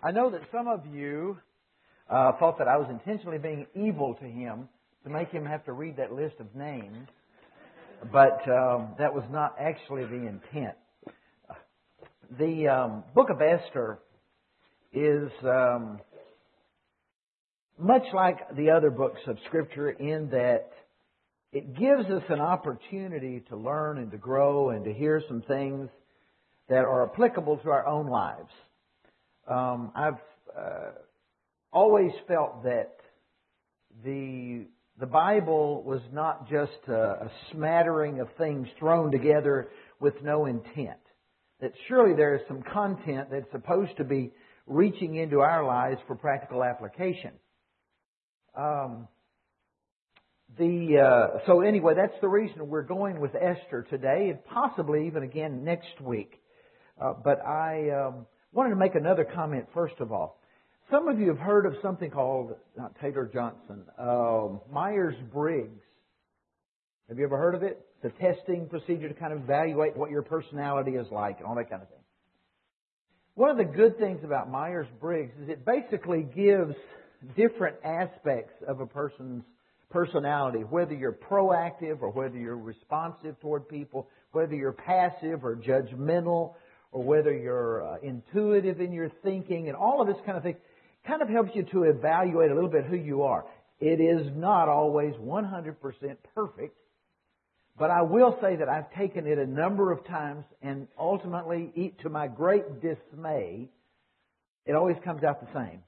I know that some of you uh, thought that I was intentionally being evil to him to make him have to read that list of names, but um, that was not actually the intent. The um, book of Esther is um, much like the other books of Scripture in that it gives us an opportunity to learn and to grow and to hear some things that are applicable to our own lives. Um, I've uh, always felt that the the Bible was not just a, a smattering of things thrown together with no intent. That surely there is some content that's supposed to be reaching into our lives for practical application. Um, the uh, so anyway, that's the reason we're going with Esther today, and possibly even again next week. Uh, but I um, wanted to make another comment first of all. Some of you have heard of something called not Taylor Johnson, uh, Myers Briggs. Have you ever heard of it? It's a testing procedure to kind of evaluate what your personality is like and all that kind of thing. One of the good things about Myers Briggs is it basically gives different aspects of a person's personality, whether you're proactive or whether you're responsive toward people, whether you're passive or judgmental, or whether you're uh, intuitive in your thinking, and all of this kind of thing kind of helps you to evaluate a little bit who you are. It is not always 100% perfect, but I will say that I've taken it a number of times, and ultimately, to my great dismay, it always comes out the same.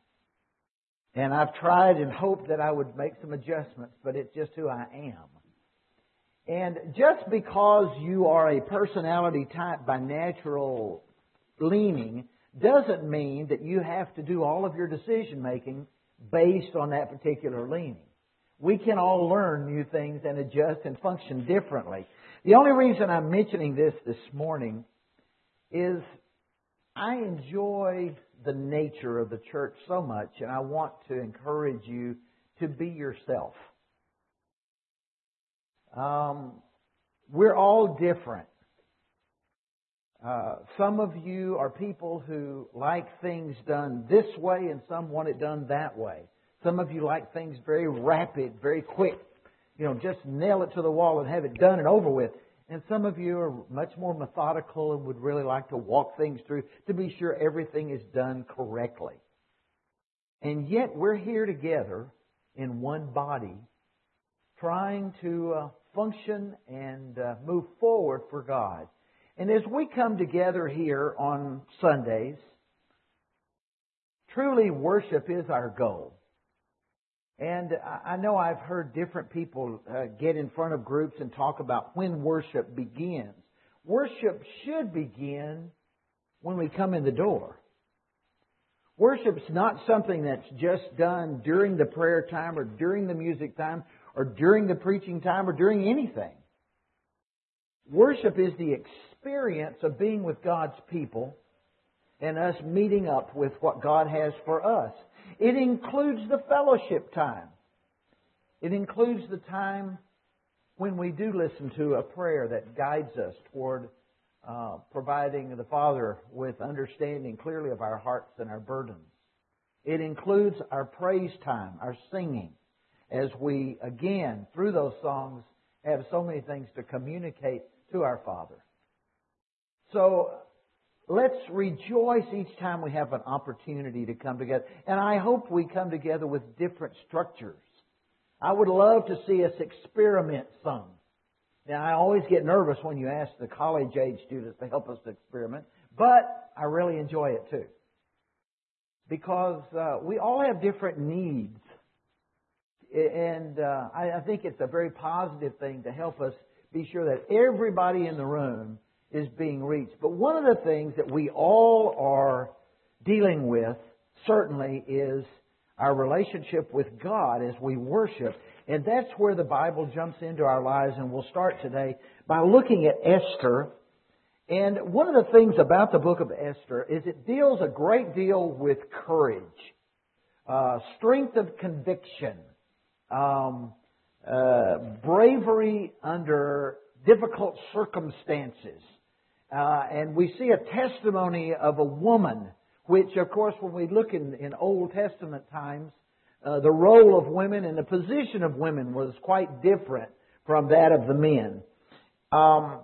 And I've tried and hoped that I would make some adjustments, but it's just who I am. And just because you are a personality type by natural leaning doesn't mean that you have to do all of your decision making based on that particular leaning. We can all learn new things and adjust and function differently. The only reason I'm mentioning this this morning is I enjoy the nature of the church so much, and I want to encourage you to be yourself. Um, we're all different. Uh, some of you are people who like things done this way, and some want it done that way. Some of you like things very rapid, very quick. You know, just nail it to the wall and have it done and over with. And some of you are much more methodical and would really like to walk things through to be sure everything is done correctly. And yet we're here together in one body trying to uh, function and uh, move forward for God. And as we come together here on Sundays, truly worship is our goal. And I know I've heard different people uh, get in front of groups and talk about when worship begins. Worship should begin when we come in the door. Worship's not something that's just done during the prayer time or during the music time or during the preaching time or during anything. Worship is the experience of being with God's people and us meeting up with what God has for us. It includes the fellowship time. It includes the time when we do listen to a prayer that guides us toward uh, providing the Father with understanding clearly of our hearts and our burdens. It includes our praise time, our singing, as we, again, through those songs, have so many things to communicate to our Father. So let's rejoice each time we have an opportunity to come together. And I hope we come together with different structures. I would love to see us experiment some. Now, I always get nervous when you ask the college age students to help us experiment, but I really enjoy it too. Because uh, we all have different needs. And uh, I, I think it's a very positive thing to help us be sure that everybody in the room is being reached. But one of the things that we all are dealing with, certainly, is our relationship with God as we worship. And that's where the Bible jumps into our lives, and we'll start today by looking at Esther. And one of the things about the book of Esther is it deals a great deal with courage, uh, strength of conviction, um, uh, bravery under difficult circumstances. Uh, and we see a testimony of a woman which, of course, when we look in, in Old Testament times, uh, the role of women and the position of women was quite different from that of the men. Um,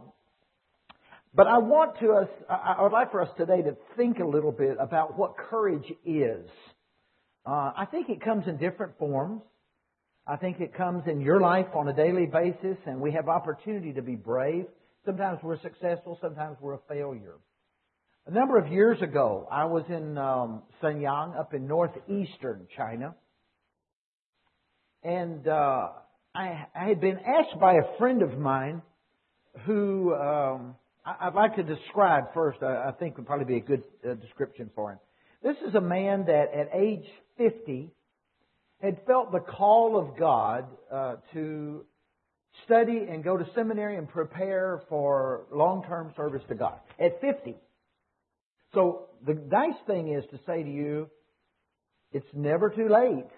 but I want to us, I would like for us today to think a little bit about what courage is. Uh, I think it comes in different forms. I think it comes in your life on a daily basis, and we have opportunity to be brave. Sometimes we're successful, sometimes we're a failure. A number of years ago, I was in um, up in northeastern China, and uh, I, I had been asked by a friend of mine who um, I, would like to describe first. I, I, think would probably be a good uh, description for him. This is a man that, at age 50, had felt the call of God uh, to study and go to seminary and prepare for long-term service to God at 50. So the nice thing is to say to you, it's never too late.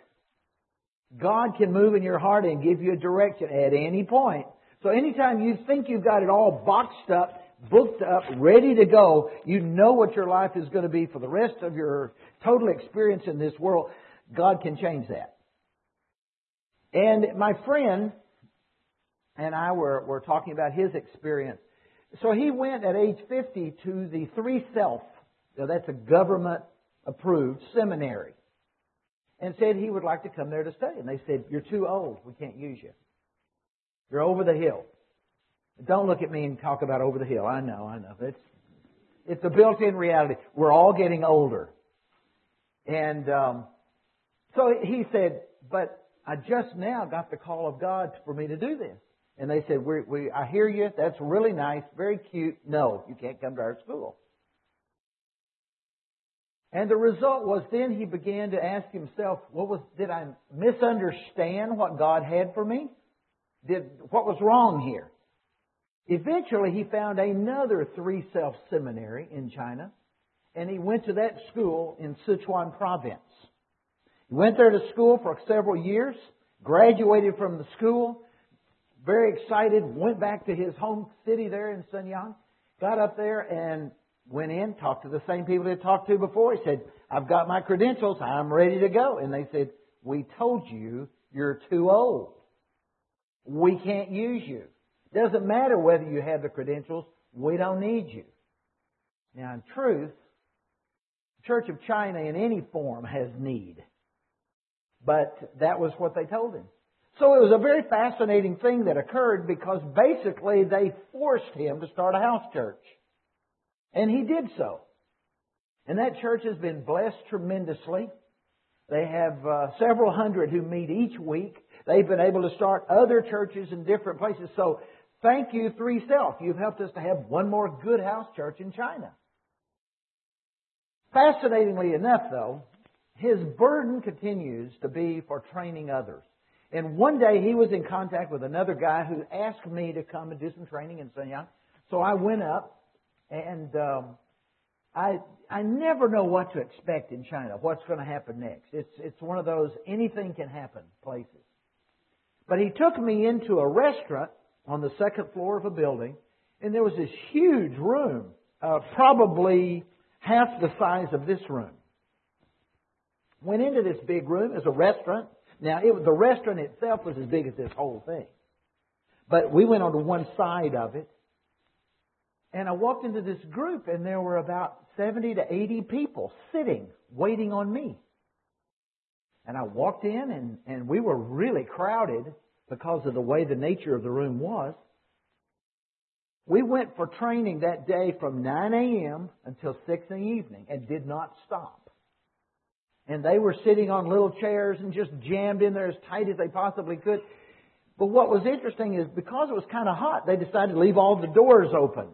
God can move in your heart and give you a direction at any point. So anytime you think you've got it all boxed up, booked up, ready to go, you know what your life is going to be for the rest of your total experience in this world, God can change that. And my friend and I were, were talking about his experience. So he went at age 50 to the Three Self, now that's a government approved seminary, and said he would like to come there to study. And they said, You're too old. We can't use you. You're over the hill. Don't look at me and talk about over the hill. I know, I know. It's, it's a built in reality. We're all getting older. And um, so he said, But I just now got the call of God for me to do this. And they said, we, we, I hear you. That's really nice. Very cute. No, you can't come to our school. And the result was then he began to ask himself, what was, did I misunderstand what God had for me? Did, what was wrong here? Eventually he found another three self seminary in China and he went to that school in Sichuan province. Went there to school for several years, graduated from the school, very excited, went back to his home city there in Shenyang, got up there and went in, talked to the same people he had talked to before. He said, I've got my credentials, I'm ready to go. And they said, we told you you're too old. We can't use you. Doesn't matter whether you have the credentials, we don't need you. Now in truth, the Church of China in any form has need. But that was what they told him. So it was a very fascinating thing that occurred because basically they forced him to start a house church. And he did so. And that church has been blessed tremendously. They have uh, several hundred who meet each week. They've been able to start other churches in different places. So thank you, Three Self. You've helped us to have one more good house church in China. Fascinatingly enough, though, his burden continues to be for training others. And one day he was in contact with another guy who asked me to come and do some training in Shenyang. So I went up, and um, I I never know what to expect in China. What's going to happen next? It's it's one of those anything can happen places. But he took me into a restaurant on the second floor of a building, and there was this huge room, uh, probably half the size of this room. Went into this big room. as a restaurant. Now, it, the restaurant itself was as big as this whole thing. But we went on to one side of it. And I walked into this group, and there were about 70 to 80 people sitting, waiting on me. And I walked in, and, and we were really crowded because of the way the nature of the room was. We went for training that day from 9 a.m. until 6 in the evening and did not stop and they were sitting on little chairs and just jammed in there as tight as they possibly could. But what was interesting is because it was kind of hot, they decided to leave all the doors open.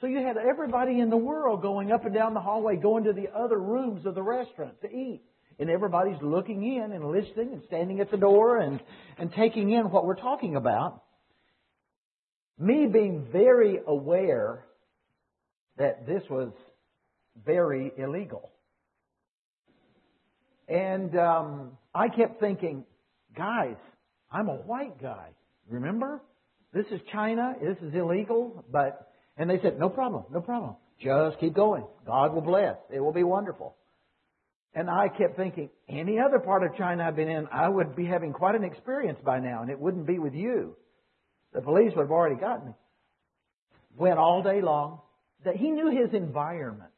So you had everybody in the world going up and down the hallway, going to the other rooms of the restaurant to eat. And everybody's looking in and listening and standing at the door and, and taking in what we're talking about. Me being very aware that this was very illegal. And um, I kept thinking, guys, I'm a white guy. Remember? This is China. This is illegal. But and they said, no problem, no problem. Just keep going. God will bless. It will be wonderful. And I kept thinking, any other part of China I've been in, I would be having quite an experience by now, and it wouldn't be with you. The police would have already gotten me. Went all day long. That he knew his environment.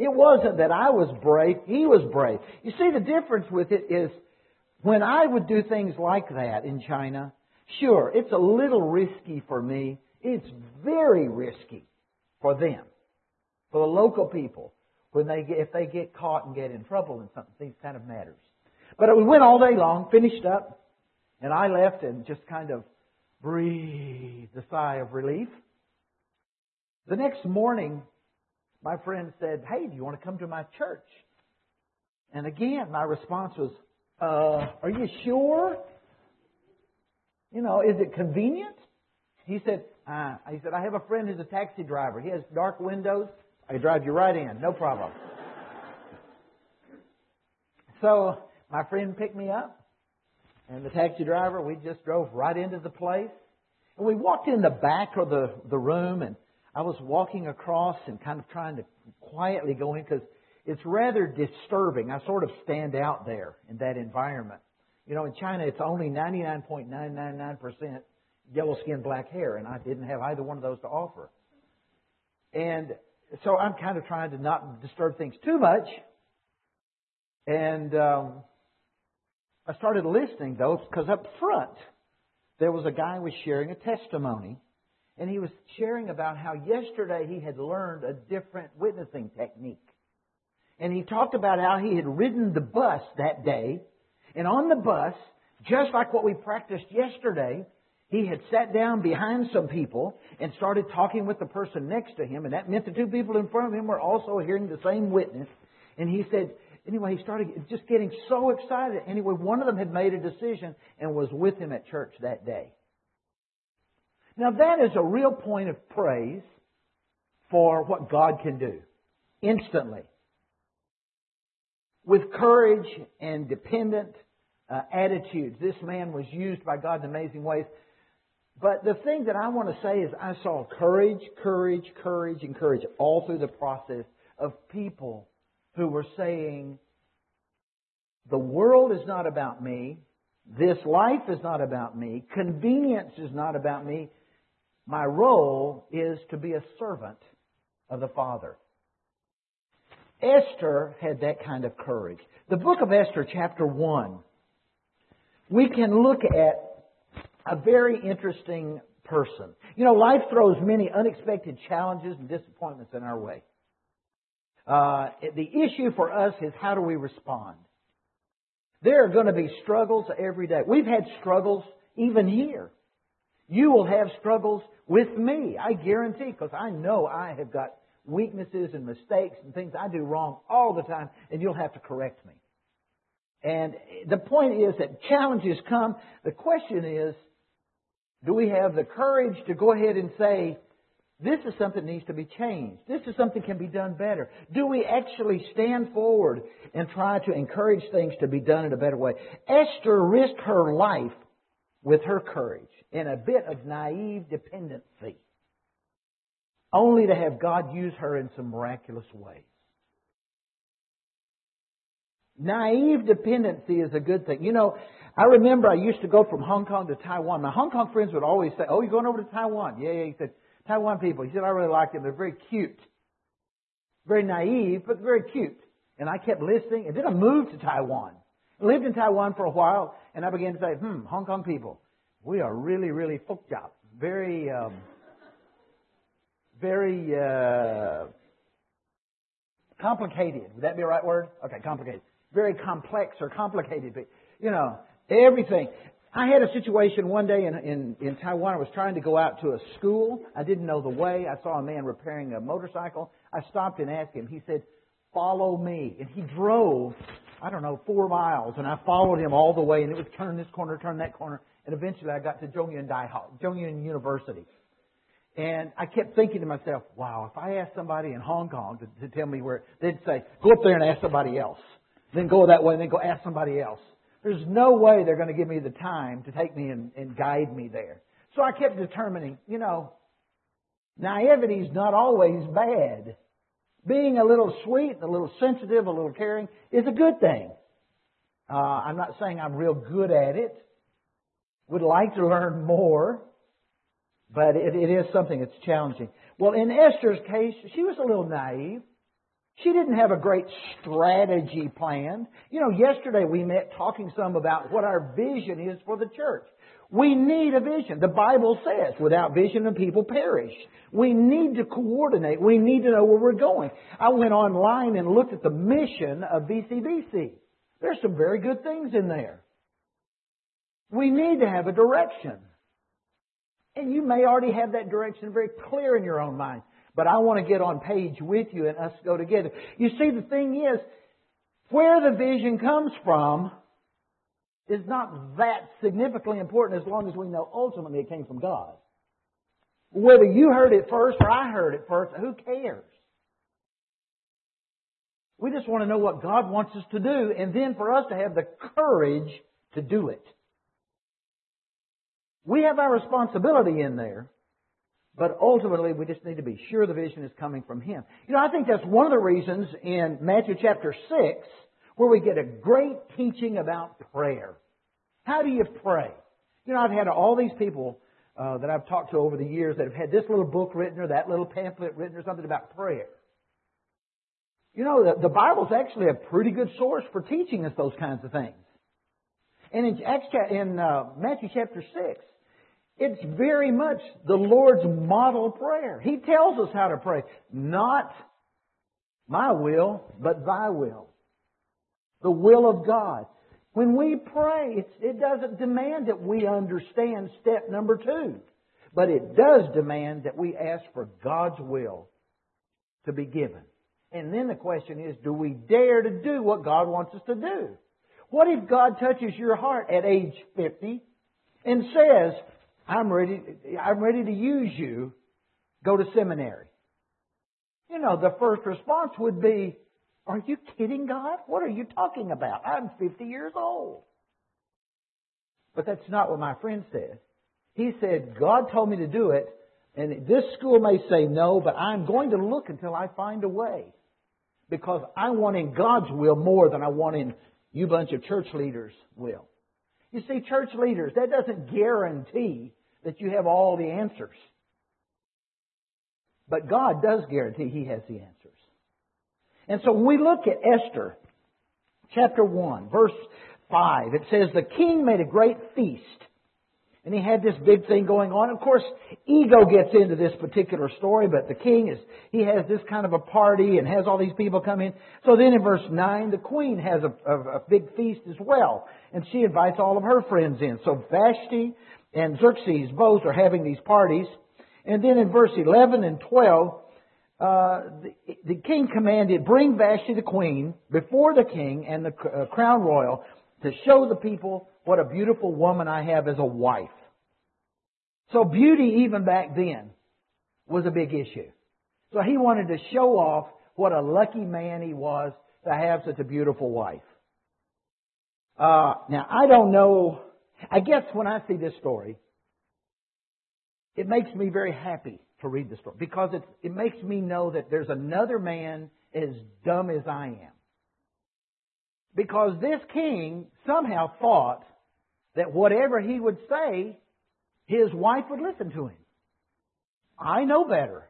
It wasn't that I was brave, he was brave. You see, the difference with it is when I would do things like that in China, sure, it's a little risky for me. It's very risky for them, for the local people, when they get, if they get caught and get in trouble in something, these kind of matters. But we went all day long, finished up, and I left and just kind of breathed a sigh of relief. The next morning, my friend said, Hey, do you want to come to my church? And again, my response was, uh, Are you sure? You know, is it convenient? He said, uh, he said, I have a friend who's a taxi driver. He has dark windows. I drive you right in, no problem. so my friend picked me up, and the taxi driver, we just drove right into the place. And we walked in the back of the, the room, and I was walking across and kind of trying to quietly go in because it's rather disturbing. I sort of stand out there in that environment. You know, in China, it's only 99.999% yellow skin, black hair, and I didn't have either one of those to offer. And so I'm kind of trying to not disturb things too much. And um, I started listening, though, because up front, there was a guy who was sharing a testimony and he was sharing about how yesterday he had learned a different witnessing technique. And he talked about how he had ridden the bus that day, and on the bus, just like what we practiced yesterday, he had sat down behind some people and started talking with the person next to him, and that meant the two people in front of him were also hearing the same witness. And he said, anyway, he started just getting so excited. Anyway, one of them had made a decision and was with him at church that day. Now that is a real point of praise for what God can do instantly. With courage and dependent uh, attitudes, this man was used by God in amazing ways. But the thing that I want to say is I saw courage, courage, courage, and courage all through the process of people who were saying, the world is not about me. This life is not about me. Convenience is not about me. My role is to be a servant of the Father. Esther had that kind of courage. The book of Esther, chapter 1, we can look at a very interesting person. You know, life throws many unexpected challenges and disappointments in our way. Uh, the issue for us is how do we respond? There are going to be struggles every day. We've had struggles even here. You will have struggles with me, I guarantee, because I know I have got weaknesses and mistakes and things I do wrong all the time, and you'll have to correct me. And the point is that challenges come. The question is, do we have the courage to go ahead and say, this is something that needs to be changed. This is something that can be done better. Do we actually stand forward and try to encourage things to be done in a better way? Esther risked her life with her courage in a bit of naive dependency, only to have God use her in some miraculous ways. Naive dependency is a good thing. You know, I remember I used to go from Hong Kong to Taiwan. My Hong Kong friends would always say, Oh, you're going over to Taiwan? Yeah, yeah. He said, Taiwan people. He said, I really like them. They're very cute. Very naive, but very cute. And I kept listening. And then I moved to Taiwan. I lived in Taiwan for a while, and I began to say, hmm, Hong Kong people we are really, really fucked up. Very, um, very uh, complicated. Would that be a right word? Okay, complicated. Very complex or complicated. But, you know, everything. I had a situation one day in, in, in Taiwan. I was trying to go out to a school. I didn't know the way. I saw a man repairing a motorcycle. I stopped and asked him. He said, follow me. And he drove, I don't know, four miles. And I followed him all the way. And it was turn this corner, turn that corner. And eventually I got to Zhongyuan Daihao, Zhongyuan University. And I kept thinking to myself, wow, if I asked somebody in Hong Kong to, to tell me where, they'd say, go up there and ask somebody else. Then go that way and then go ask somebody else. There's no way they're going to give me the time to take me and, and guide me there. So I kept determining, you know, naivety is not always bad. being a little sweet, a little sensitive, a little caring is a good thing. Uh, I'm not saying I'm real good at it. Would like to learn more, but it, it is something that's challenging. Well, in Esther's case, she was a little naive. She didn't have a great strategy plan. You know, yesterday we met talking some about what our vision is for the church. We need a vision. The Bible says, without vision the people perish. We need to coordinate. We need to know where we're going. I went online and looked at the mission of BCBC. There's some very good things in there. We need to have a direction. And you may already have that direction very clear in your own mind. But I want to get on page with you and us go together. You see, the thing is, where the vision comes from is not that significantly important as long as we know ultimately it came from God. Whether you heard it first or I heard it first, who cares? We just want to know what God wants us to do and then for us to have the courage to do it. We have our responsibility in there, but ultimately we just need to be sure the vision is coming from Him. You know, I think that's one of the reasons in Matthew chapter 6 where we get a great teaching about prayer. How do you pray? You know, I've had all these people uh, that I've talked to over the years that have had this little book written or that little pamphlet written or something about prayer. You know, the, the Bible's actually a pretty good source for teaching us those kinds of things. And in, in uh, Matthew chapter 6, it's very much the Lord's model prayer. He tells us how to pray. Not my will, but thy will the will of God. When we pray, it doesn't demand that we understand step number two, but it does demand that we ask for God's will to be given. And then the question is, do we dare to do what God wants us to do? What if God touches your heart at age 50 and says, I'm ready, I'm ready to use you, go to seminary? You know, the first response would be, are you kidding, God? What are you talking about? I'm 50 years old. But that's not what my friend said. He said, God told me to do it, and this school may say no, but I'm going to look until I find a way. Because I want in God's will more than I want in you bunch of church leaders' will. You see, church leaders, that doesn't guarantee that you have all the answers. But God does guarantee He has the answers. And so when we look at Esther, chapter 1, verse 5, it says, The king made a great feast. And he had this big thing going on. Of course, ego gets into this particular story, but the king is, he has this kind of a party and has all these people come in. So then in verse 9, the queen has a, a, a big feast as well. And she invites all of her friends in. So Vashti and Xerxes both are having these parties. And then in verse 11 and 12, uh, the, the, king commanded, bring Vashti the queen before the king and the uh, crown royal to show the people what a beautiful woman I have as a wife. So beauty even back then was a big issue. So he wanted to show off what a lucky man he was to have such a beautiful wife. Uh, now I don't know, I guess when I see this story, it makes me very happy to read the story because it, it makes me know that there's another man as dumb as I am. Because this king somehow thought that whatever he would say, his wife would listen to him. I know better.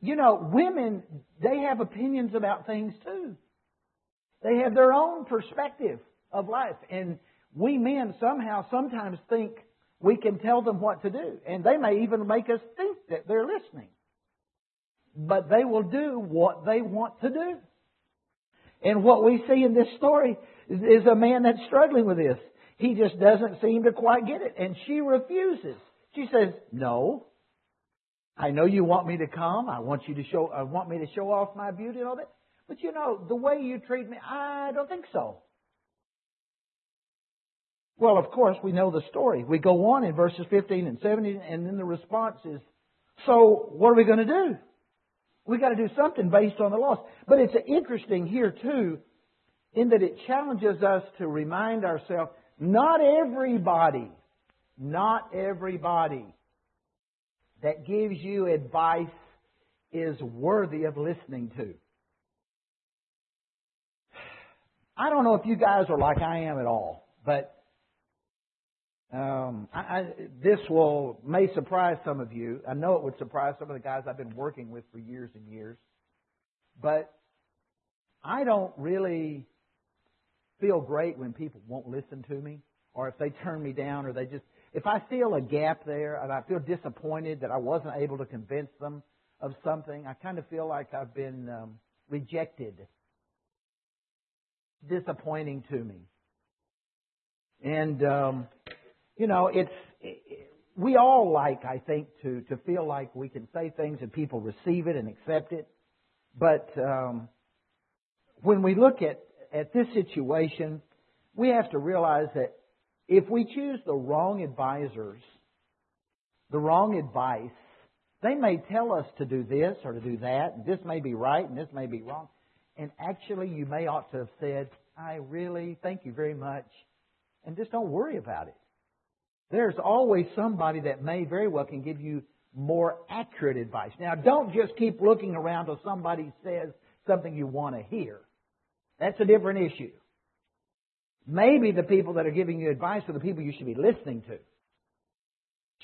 You know, women, they have opinions about things too. They have their own perspective of life. And we men somehow sometimes think we can tell them what to do. And they may even make us think that they're listening. But they will do what they want to do. And what we see in this story is, is a man that's struggling with this. He just doesn't seem to quite get it. And she refuses. She says, No. I know you want me to come. I want you to show I want me to show off my beauty and all that. But you know, the way you treat me, I don't think so. Well, of course, we know the story. We go on in verses 15 and 17, and then the response is, so what are we going to do? We've got to do something based on the loss. But it's interesting here, too, in that it challenges us to remind ourselves not everybody, not everybody that gives you advice is worthy of listening to. I don't know if you guys are like I am at all, but um, I, I, this will may surprise some of you. I know it would surprise some of the guys I've been working with for years and years, but I don't really feel great when people won't listen to me, or if they turn me down, or they just if I feel a gap there and I feel disappointed that I wasn't able to convince them of something, I kind of feel like I've been um, rejected. Disappointing to me. And, um, you know, it's, it, we all like, I think, to, to feel like we can say things and people receive it and accept it. But um, when we look at, at this situation, we have to realize that if we choose the wrong advisors, the wrong advice, they may tell us to do this or to do that, and this may be right and this may be wrong. And actually, you may ought to have said, I really thank you very much, and just don't worry about it. There's always somebody that may very well can give you more accurate advice. Now, don't just keep looking around till somebody says something you want to hear. That's a different issue. Maybe the people that are giving you advice are the people you should be listening to.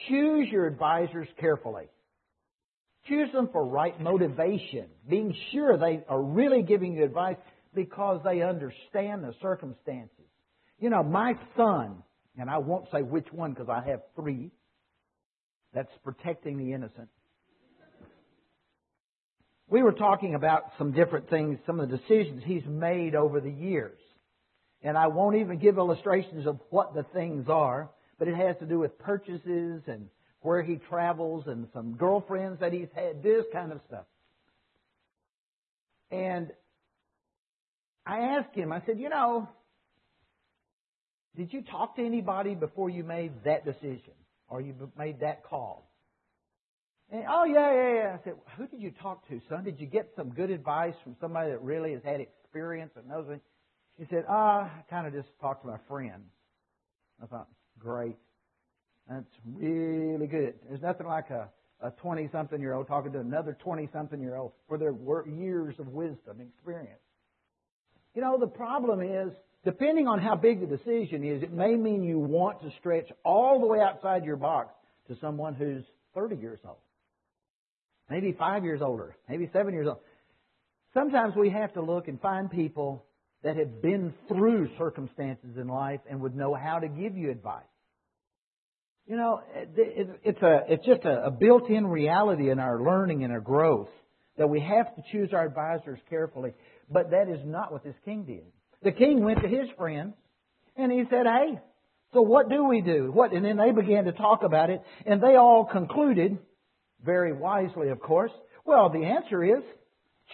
Choose your advisors carefully. Choose them for right motivation, being sure they are really giving you advice because they understand the circumstances. You know, my son, and I won't say which one because I have three, that's protecting the innocent. We were talking about some different things, some of the decisions he's made over the years. And I won't even give illustrations of what the things are, but it has to do with purchases and where he travels and some girlfriends that he's had, this kind of stuff. And I asked him, I said, you know, did you talk to anybody before you made that decision or you made that call? And, oh, yeah, yeah, yeah. I said, who did you talk to, son? Did you get some good advice from somebody that really has had experience and knows it? He said, ah, I kind of just talked to my friend. I thought, great. That's really good. There's nothing like a, a 20 something year old talking to another 20 something year old for their years of wisdom and experience. You know, the problem is, depending on how big the decision is, it may mean you want to stretch all the way outside your box to someone who's 30 years old. Maybe five years older. Maybe seven years old. Sometimes we have to look and find people that have been through circumstances in life and would know how to give you advice. You know, it's a it's just a, built-in reality in our learning and our growth that we have to choose our advisors carefully. But that is not what this king did. The king went to his friends and he said, "Hey, so what do we do? What?" And then they began to talk about it, and they all concluded, very wisely, of course. Well, the answer is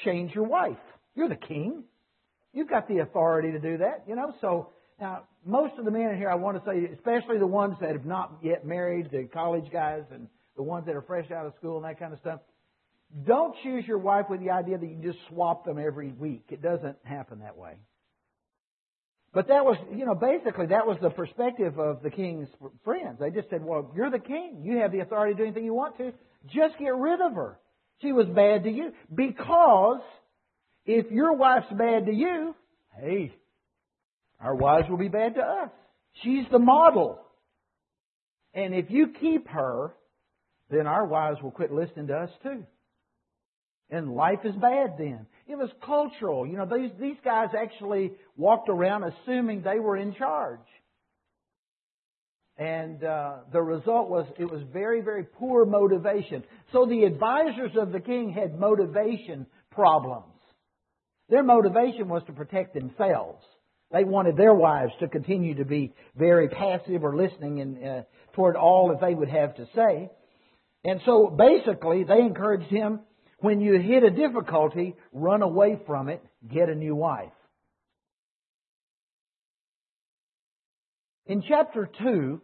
change your wife. You're the king. You've got the authority to do that, you know. So now, most of the men in here, I want to say, especially the ones that have not yet married, the college guys and the ones that are fresh out of school and that kind of stuff, don't choose your wife with the idea that you just swap them every week. It doesn't happen that way. But that was, you know, basically that was the perspective of the king's friends. They just said, well, you're the king. You have the authority to do anything you want to. Just get rid of her. She was bad to you. Because if your wife's bad to you, hey, our wives will be bad to us. She's the model. And if you keep her, then our wives will quit listening to us too. And life is bad then. It was cultural. You know, these, these guys actually walked around assuming they were in charge. And uh, the result was it was very, very poor motivation. So the advisors of the king had motivation problems. Their motivation was to protect themselves. They wanted their wives to continue to be very passive or listening in, uh, toward all that they would have to say. And so basically, they encouraged him when you hit a difficulty, run away from it, get a new wife. In chapter 2,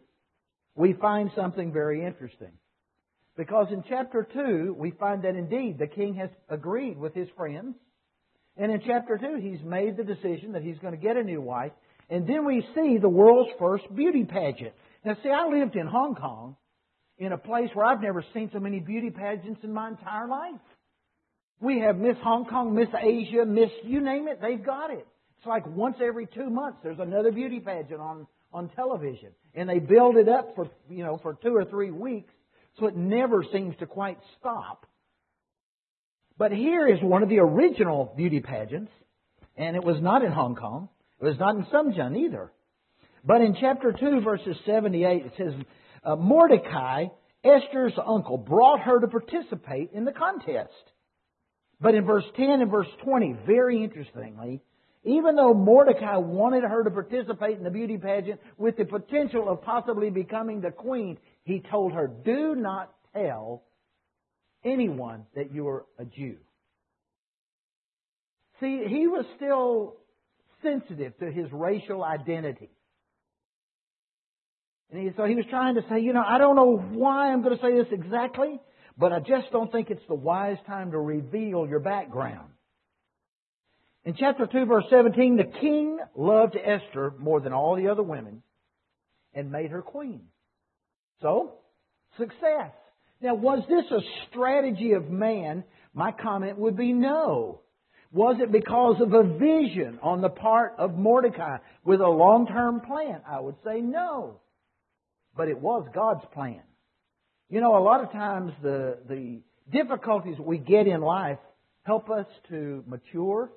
we find something very interesting. Because in chapter 2, we find that indeed the king has agreed with his friends and in chapter 2, he's made the decision that he's going to get a new wife. And then we see the world's first beauty pageant. Now, see, I lived in Hong Kong in a place where I've never seen so many beauty pageants in my entire life. We have Miss Hong Kong, Miss Asia, Miss you name it, they've got it. It's like once every two months there's another beauty pageant on, on television. And they build it up for you know for two or three weeks, so it never seems to quite stop. But here is one of the original beauty pageants, and it was not in Hong Kong. It was not in Sumjun either. But in chapter 2, verses 78, it says, uh, Mordecai, Esther's uncle, brought her to participate in the contest. But in verse 10 and verse 20, very interestingly, even though Mordecai wanted her to participate in the beauty pageant with the potential of possibly becoming the queen, he told her, Do not tell anyone that you are a Jew. See, he was still sensitive to his racial identity. And he, so he was trying to say, you know, I don't know why I'm going to say this exactly, but I just don't think it's the wise time to reveal your background. In chapter 2, verse 17, the king loved Esther more than all the other women and made her queen. So, success. Now, was this a strategy of man? My comment would be no. Was it because of a vision on the part of Mordecai with a long term plan? I would say no. But it was God's plan. You know, a lot of times the, the difficulties we get in life help us to mature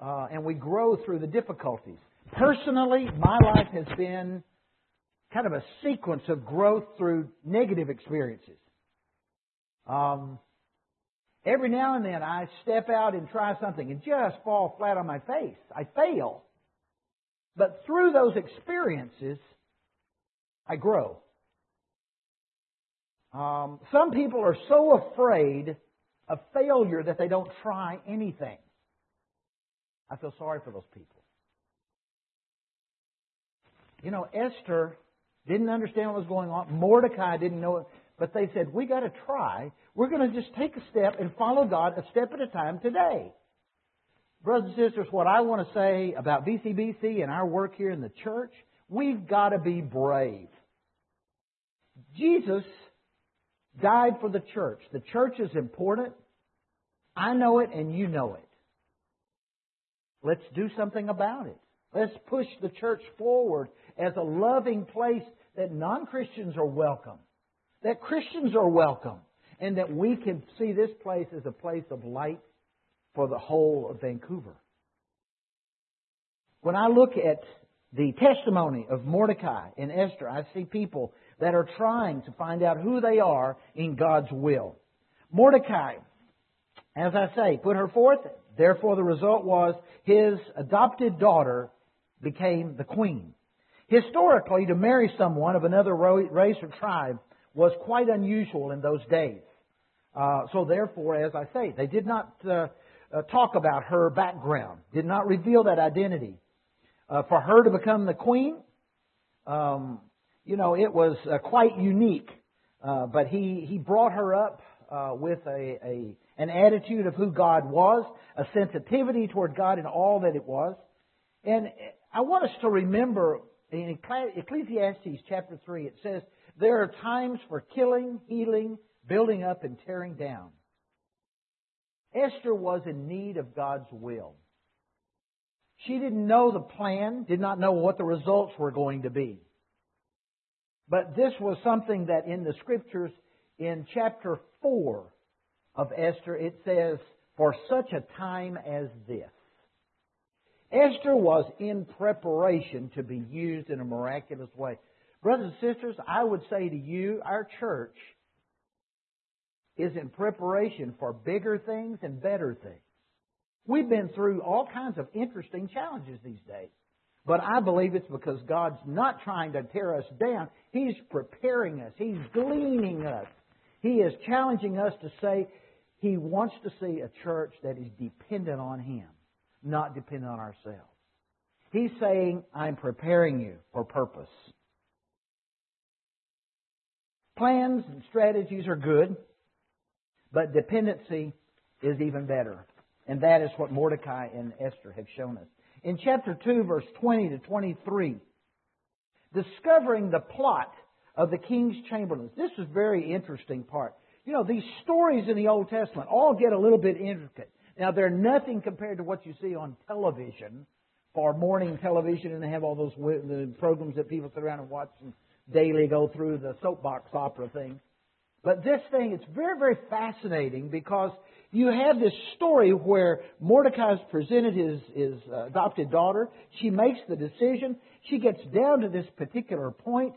uh, and we grow through the difficulties. Personally, my life has been kind of a sequence of growth through negative experiences. Um, every now and then I step out and try something and just fall flat on my face. I fail. But through those experiences, I grow. Um, some people are so afraid of failure that they don't try anything. I feel sorry for those people. You know, Esther didn't understand what was going on. Mordecai didn't know it. But they said, we got to try. We're going to just take a step and follow God a step at a time today. Brothers and sisters, what I want to say about VCBC and our work here in the church, we've got to be brave. Jesus died for the church. The church is important. I know it and you know it. Let's do something about it. Let's push the church forward as a loving place that non Christians are welcome, that Christians are welcome, and that we can see this place as a place of light for the whole of Vancouver. When I look at the testimony of Mordecai and Esther, I see people that are trying to find out who they are in God's will. Mordecai, as I say, put her forth. Therefore, the result was his adopted daughter became the queen. Historically, to marry someone of another race or tribe was quite unusual in those days. Uh, so therefore, as I say, they did not uh, uh, talk about her background, did not reveal that identity. Uh, for her to become the queen, um, you know, it was uh, quite unique. Uh, but he, he brought her up with a, a an attitude of who God was, a sensitivity toward God in all that it was. And I want us to remember in Ecclesiastes chapter 3, it says, There are times for killing, healing, building up, and tearing down. Esther was in need of God's will. She didn't know the plan, did not know what the results were going to be. But this was something that in the scriptures, in chapter 4 of Esther, it says, For such a time as this. Esther was in preparation to be used in a miraculous way. Brothers and sisters, I would say to you, our church is in preparation for bigger things and better things. We've been through all kinds of interesting challenges these days. But I believe it's because God's not trying to tear us down. He's preparing us. He's gleaning us. He is challenging us to say He wants to see a church that is dependent on Him not dependent on ourselves. He's saying, I'm preparing you for purpose. Plans and strategies are good, but dependency is even better. And that is what Mordecai and Esther have shown us. In chapter 2, verse 20 to 23, discovering the plot of the king's chamberlains. This is very interesting part. You know, these stories in the Old Testament all get a little bit intricate. Now, they're nothing compared to what you see on television for morning television, and they have all those the programs that people sit around and watch and daily go through the soapbox opera thing. But this thing, it's very, very fascinating because you have this story where Mordecai has presented his, his adopted daughter. She makes the decision. She gets down to this particular point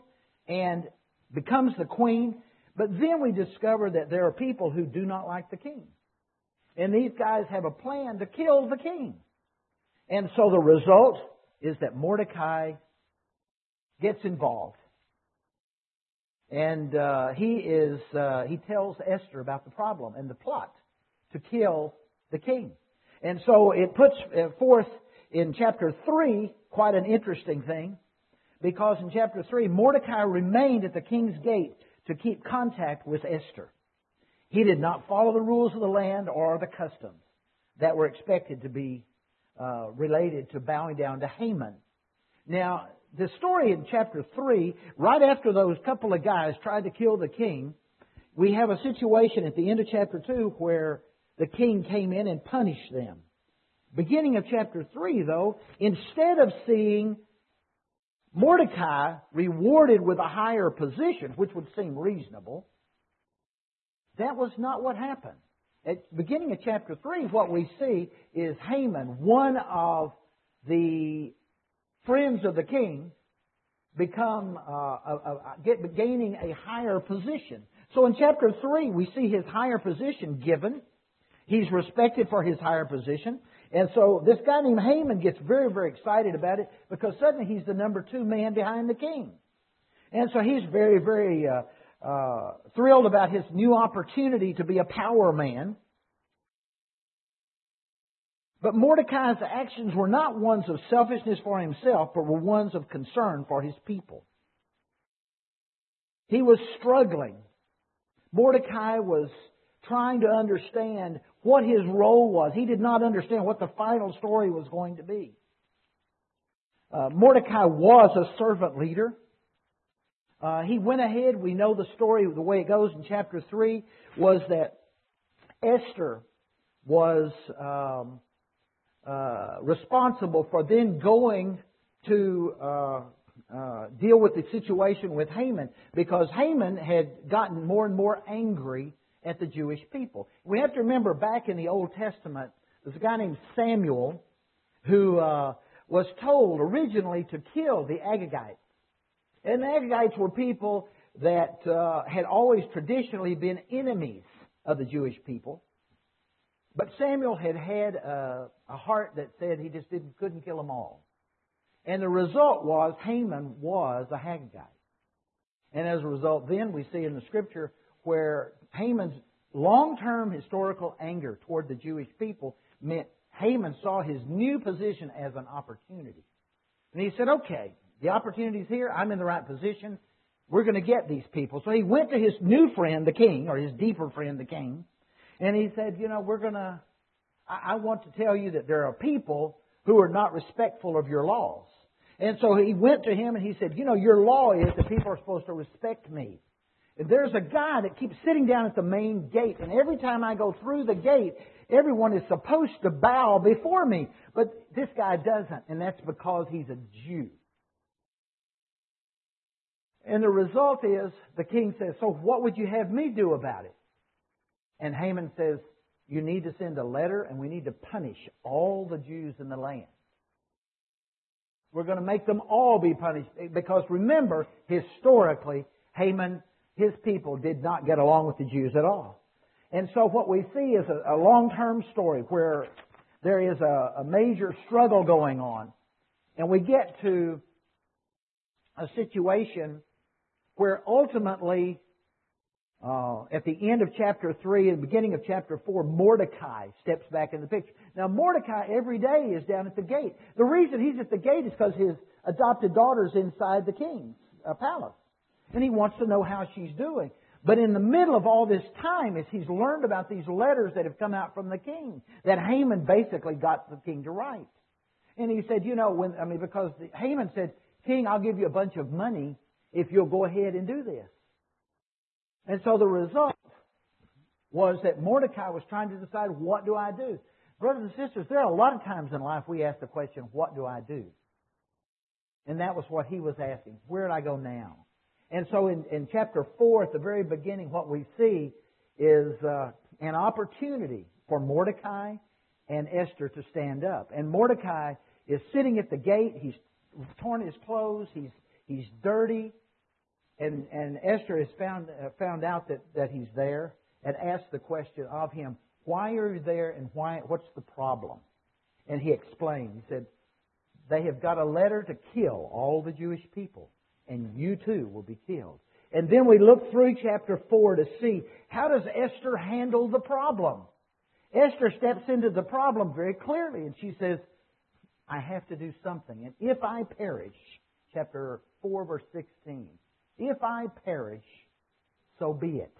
and becomes the queen. But then we discover that there are people who do not like the king. And these guys have a plan to kill the king. And so the result is that Mordecai gets involved. And uh, he is uh, he tells Esther about the problem and the plot to kill the king. And so it puts uh, forth in chapter 3 quite an interesting thing because in chapter 3 Mordecai remained at the king's gate to keep contact with Esther. He did not follow the rules of the land or the customs that were expected to be uh, related to bowing down to Haman. Now, the story in chapter 3, right after those couple of guys tried to kill the king, we have a situation at the end of chapter 2 where the king came in and punished them. Beginning of chapter 3, though, instead of seeing Mordecai rewarded with a higher position, which would seem reasonable, that was not what happened. At beginning of chapter 3, what we see is Haman, one of the friends of the king, become uh, uh, get, gaining a higher position. So in chapter 3, we see his higher position given. He's respected for his higher position. And so this guy named Haman gets very, very excited about it because suddenly he's the number two man behind the king. And so he's very, very uh, uh, thrilled about his new opportunity to be a power man. But Mordecai's actions were not ones of selfishness for himself, but were ones of concern for his people. He was struggling. Mordecai was trying to understand what his role was. He did not understand what the final story was going to be. Uh, Mordecai was a servant leader. Uh, he went ahead. We know the story. The way it goes in chapter three was that Esther was um, uh, responsible for then going to uh, uh, deal with the situation with Haman because Haman had gotten more and more angry at the Jewish people. We have to remember back in the Old Testament, there's a guy named Samuel who uh, was told originally to kill the Agagites. And the Agagites were people that uh, had always traditionally been enemies of the Jewish people. But Samuel had had a, a heart that said he just didn't, couldn't kill them all. And the result was Haman was a Agagite. And as a result, then we see in the scripture where Haman's long-term historical anger toward the Jewish people meant Haman saw his new position as an opportunity. And he said, okay, the opportunity's here. I'm in the right position. We're going to get these people. So he went to his new friend, the king, or his deeper friend, the king, and he said, you know, we're going to, I I want to tell you that there are people who are not respectful of your laws. And so he went to him and he said, you know, your law is that people are supposed to respect me. There's a guy that keeps sitting down at the main gate, and every time I go through the gate, everyone is supposed to bow before me. But this guy doesn't, and that's because he's a Jew. And the result is, the king says, So what would you have me do about it? And Haman says, You need to send a letter, and we need to punish all the Jews in the land. We're going to make them all be punished. Because remember, historically, Haman his people did not get along with the Jews at all. And so what we see is a, a long-term story where there is a, a major struggle going on. And we get to a situation where ultimately, uh, at the end of chapter 3 and the beginning of chapter 4, Mordecai steps back in the picture. Now, Mordecai every day is down at the gate. The reason he's at the gate is because his adopted daughter's inside the king's uh, palace and he wants to know how she's doing. But in the middle of all this time, as he's learned about these letters that have come out from the king, that Haman basically got the king to write. And he said, you know, when, I mean, because the, Haman said, King, I'll give you a bunch of money if you'll go ahead and do this. And so the result was that Mordecai was trying to decide, what do I do? Brothers and sisters, there are a lot of times in life we ask the question, what do I do? And that was what he was asking. Where do I go now? And so in, in chapter 4, at the very beginning, what we see is uh, an opportunity for Mordecai and Esther to stand up. And Mordecai is sitting at the gate. He's torn his clothes. He's, he's dirty. And, and Esther has found, uh, found out that, that he's there and asked the question of him, why are you there and why, what's the problem? And he explained. He said, they have got a letter to kill all the Jewish people, and you too will be killed. And then we look through chapter 4 to see how does Esther handle the problem. Esther steps into the problem very clearly, and she says, I have to do something. And if I perish, chapter 4, verse 16, if I perish, so be it.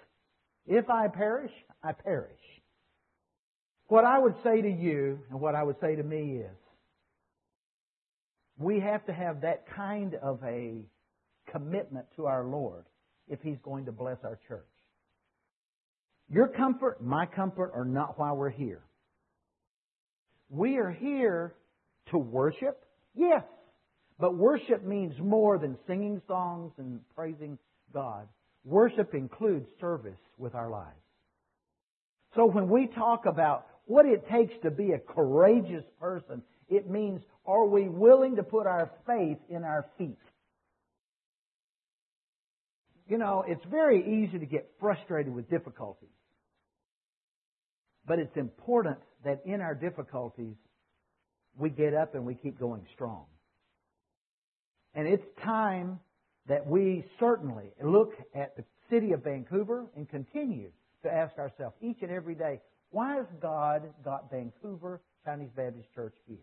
If I perish, I perish. What I would say to you and what I would say to me is, we have to have that kind of a commitment to our Lord if He's going to bless our church. Your comfort, my comfort are not why we're here. We are here to worship, yes, but worship means more than singing songs and praising God. Worship includes service with our lives. So when we talk about what it takes to be a courageous person, it means are we willing to put our faith in our feet? You know, it's very easy to get frustrated with difficulties. But it's important that in our difficulties, we get up and we keep going strong. And it's time that we certainly look at the city of Vancouver and continue to ask ourselves each and every day, why has God got Vancouver Chinese Baptist Church here?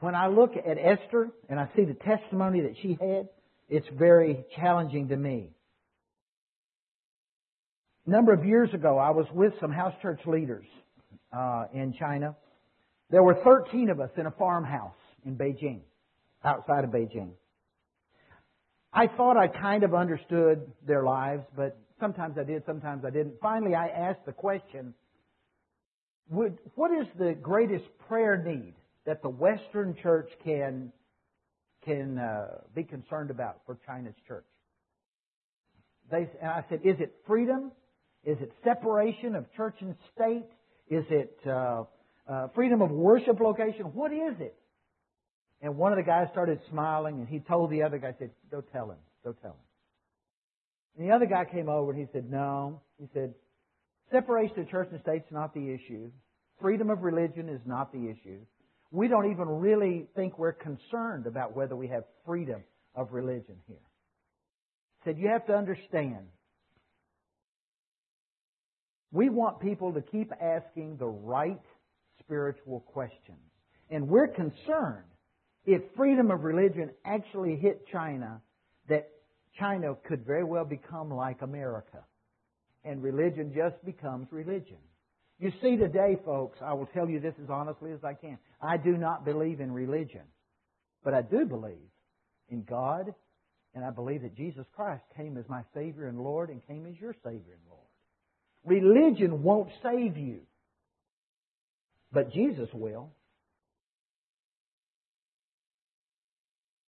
When I look at Esther and I see the testimony that she had, it's very challenging to me. A number of years ago, I was with some house church leaders uh, in China. There were 13 of us in a farmhouse in Beijing, outside of Beijing. I thought I kind of understood their lives, but sometimes I did, sometimes I didn't. Finally, I asked the question, would, what is the greatest prayer need that the Western church can, can uh, be concerned about for China's church? They, and I said, is it freedom? Is it separation of church and state? Is it uh, uh, freedom of worship location? What is it? And one of the guys started smiling, and he told the other guy, said, "Go tell him. Go tell him." And the other guy came over and he said, "No." He said, "Separation of church and state is not the issue. Freedom of religion is not the issue. We don't even really think we're concerned about whether we have freedom of religion here." He said, "You have to understand we want people to keep asking the right spiritual questions. And we're concerned if freedom of religion actually hit China, that China could very well become like America. And religion just becomes religion. You see, today, folks, I will tell you this as honestly as I can. I do not believe in religion. But I do believe in God, and I believe that Jesus Christ came as my Savior and Lord and came as your Savior and Lord. Religion won't save you, but Jesus will.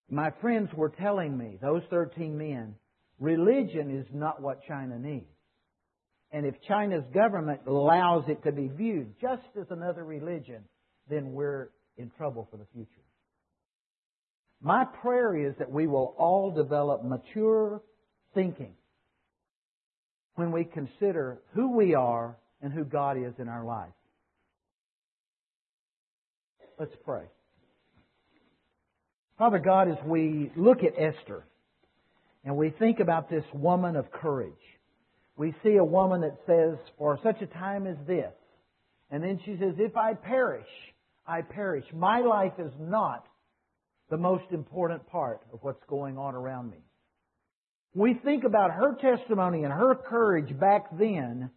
My friends were telling me, those 13 men, religion is not what China needs. And if China's government allows it to be viewed just as another religion, then we're in trouble for the future. My prayer is that we will all develop mature thinking when we consider who we are and who God is in our life. Let's pray. Father God, as we look at Esther and we think about this woman of courage, we see a woman that says, For such a time as this, and then she says, If I perish, I perish. My life is not the most important part of what's going on around me we think about her testimony and her courage back then,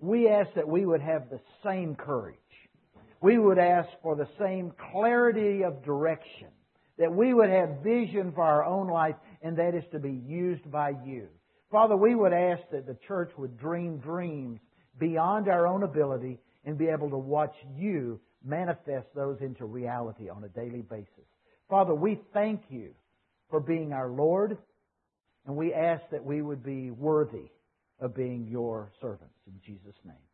we ask that we would have the same courage. We would ask for the same clarity of direction. That we would have vision for our own life, and that is to be used by you. Father, we would ask that the church would dream dreams beyond our own ability and be able to watch you manifest those into reality on a daily basis. Father, we thank you for being our Lord, and we ask that we would be worthy of being your servants. In Jesus' name.